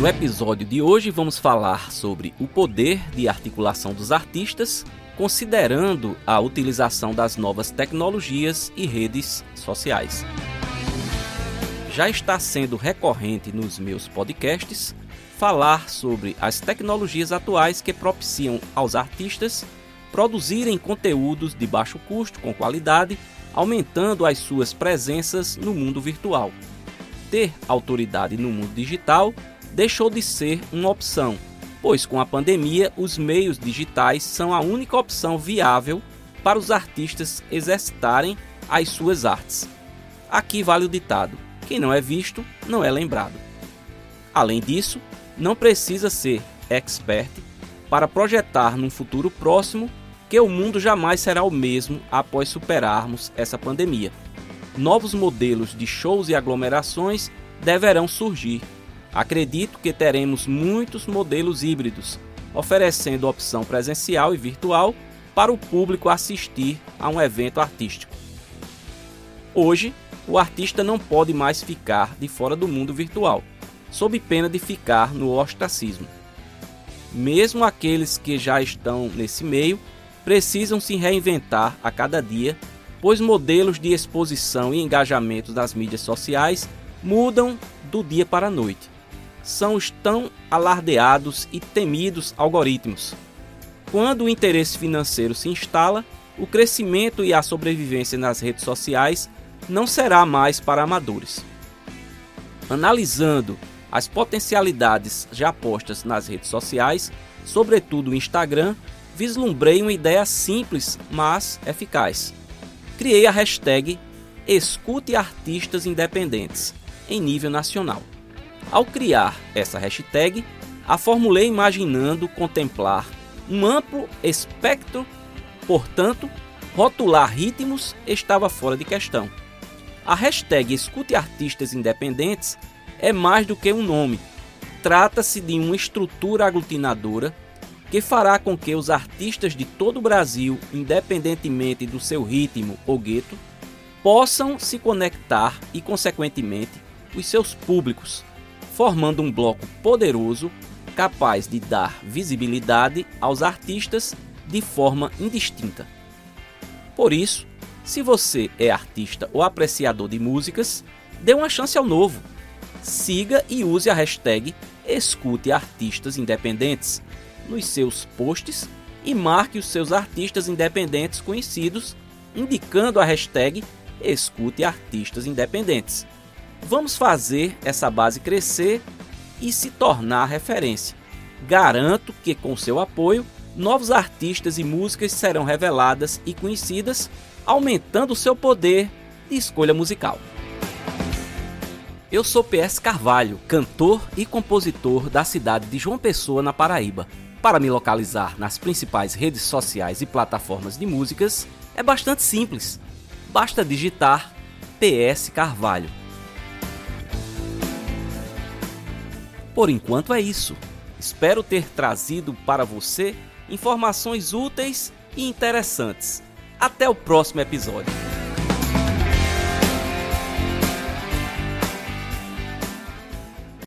No episódio de hoje vamos falar sobre o poder de articulação dos artistas, considerando a utilização das novas tecnologias e redes sociais. Já está sendo recorrente nos meus podcasts falar sobre as tecnologias atuais que propiciam aos artistas produzirem conteúdos de baixo custo com qualidade, aumentando as suas presenças no mundo virtual. Ter autoridade no mundo digital deixou de ser uma opção, pois com a pandemia os meios digitais são a única opção viável para os artistas exercitarem as suas artes. Aqui vale o ditado: quem não é visto não é lembrado. Além disso, não precisa ser expert para projetar num futuro próximo que o mundo jamais será o mesmo após superarmos essa pandemia. Novos modelos de shows e aglomerações deverão surgir Acredito que teremos muitos modelos híbridos, oferecendo opção presencial e virtual para o público assistir a um evento artístico. Hoje, o artista não pode mais ficar de fora do mundo virtual, sob pena de ficar no ostracismo. Mesmo aqueles que já estão nesse meio precisam se reinventar a cada dia, pois modelos de exposição e engajamento das mídias sociais mudam do dia para a noite são os tão alardeados e temidos algoritmos. Quando o interesse financeiro se instala, o crescimento e a sobrevivência nas redes sociais não será mais para amadores. Analisando as potencialidades já postas nas redes sociais, sobretudo o Instagram, vislumbrei uma ideia simples, mas eficaz. Criei a hashtag Escute Artistas Independentes em nível nacional. Ao criar essa hashtag, a formulei imaginando contemplar um amplo espectro, portanto, rotular ritmos estava fora de questão. A hashtag Escute Artistas Independentes é mais do que um nome. Trata-se de uma estrutura aglutinadora que fará com que os artistas de todo o Brasil, independentemente do seu ritmo ou gueto, possam se conectar e, consequentemente, os seus públicos formando um bloco poderoso capaz de dar visibilidade aos artistas de forma indistinta. Por isso, se você é artista ou apreciador de músicas, dê uma chance ao novo. Siga e use a hashtag Escute Artistas Independentes nos seus posts e marque os seus artistas independentes conhecidos, indicando a hashtag Escute Artistas Independentes. Vamos fazer essa base crescer e se tornar referência. Garanto que com seu apoio, novos artistas e músicas serão reveladas e conhecidas, aumentando seu poder de escolha musical. Eu sou PS Carvalho, cantor e compositor da cidade de João Pessoa, na Paraíba. Para me localizar nas principais redes sociais e plataformas de músicas, é bastante simples. Basta digitar PS Carvalho. Por enquanto é isso. Espero ter trazido para você informações úteis e interessantes. Até o próximo episódio.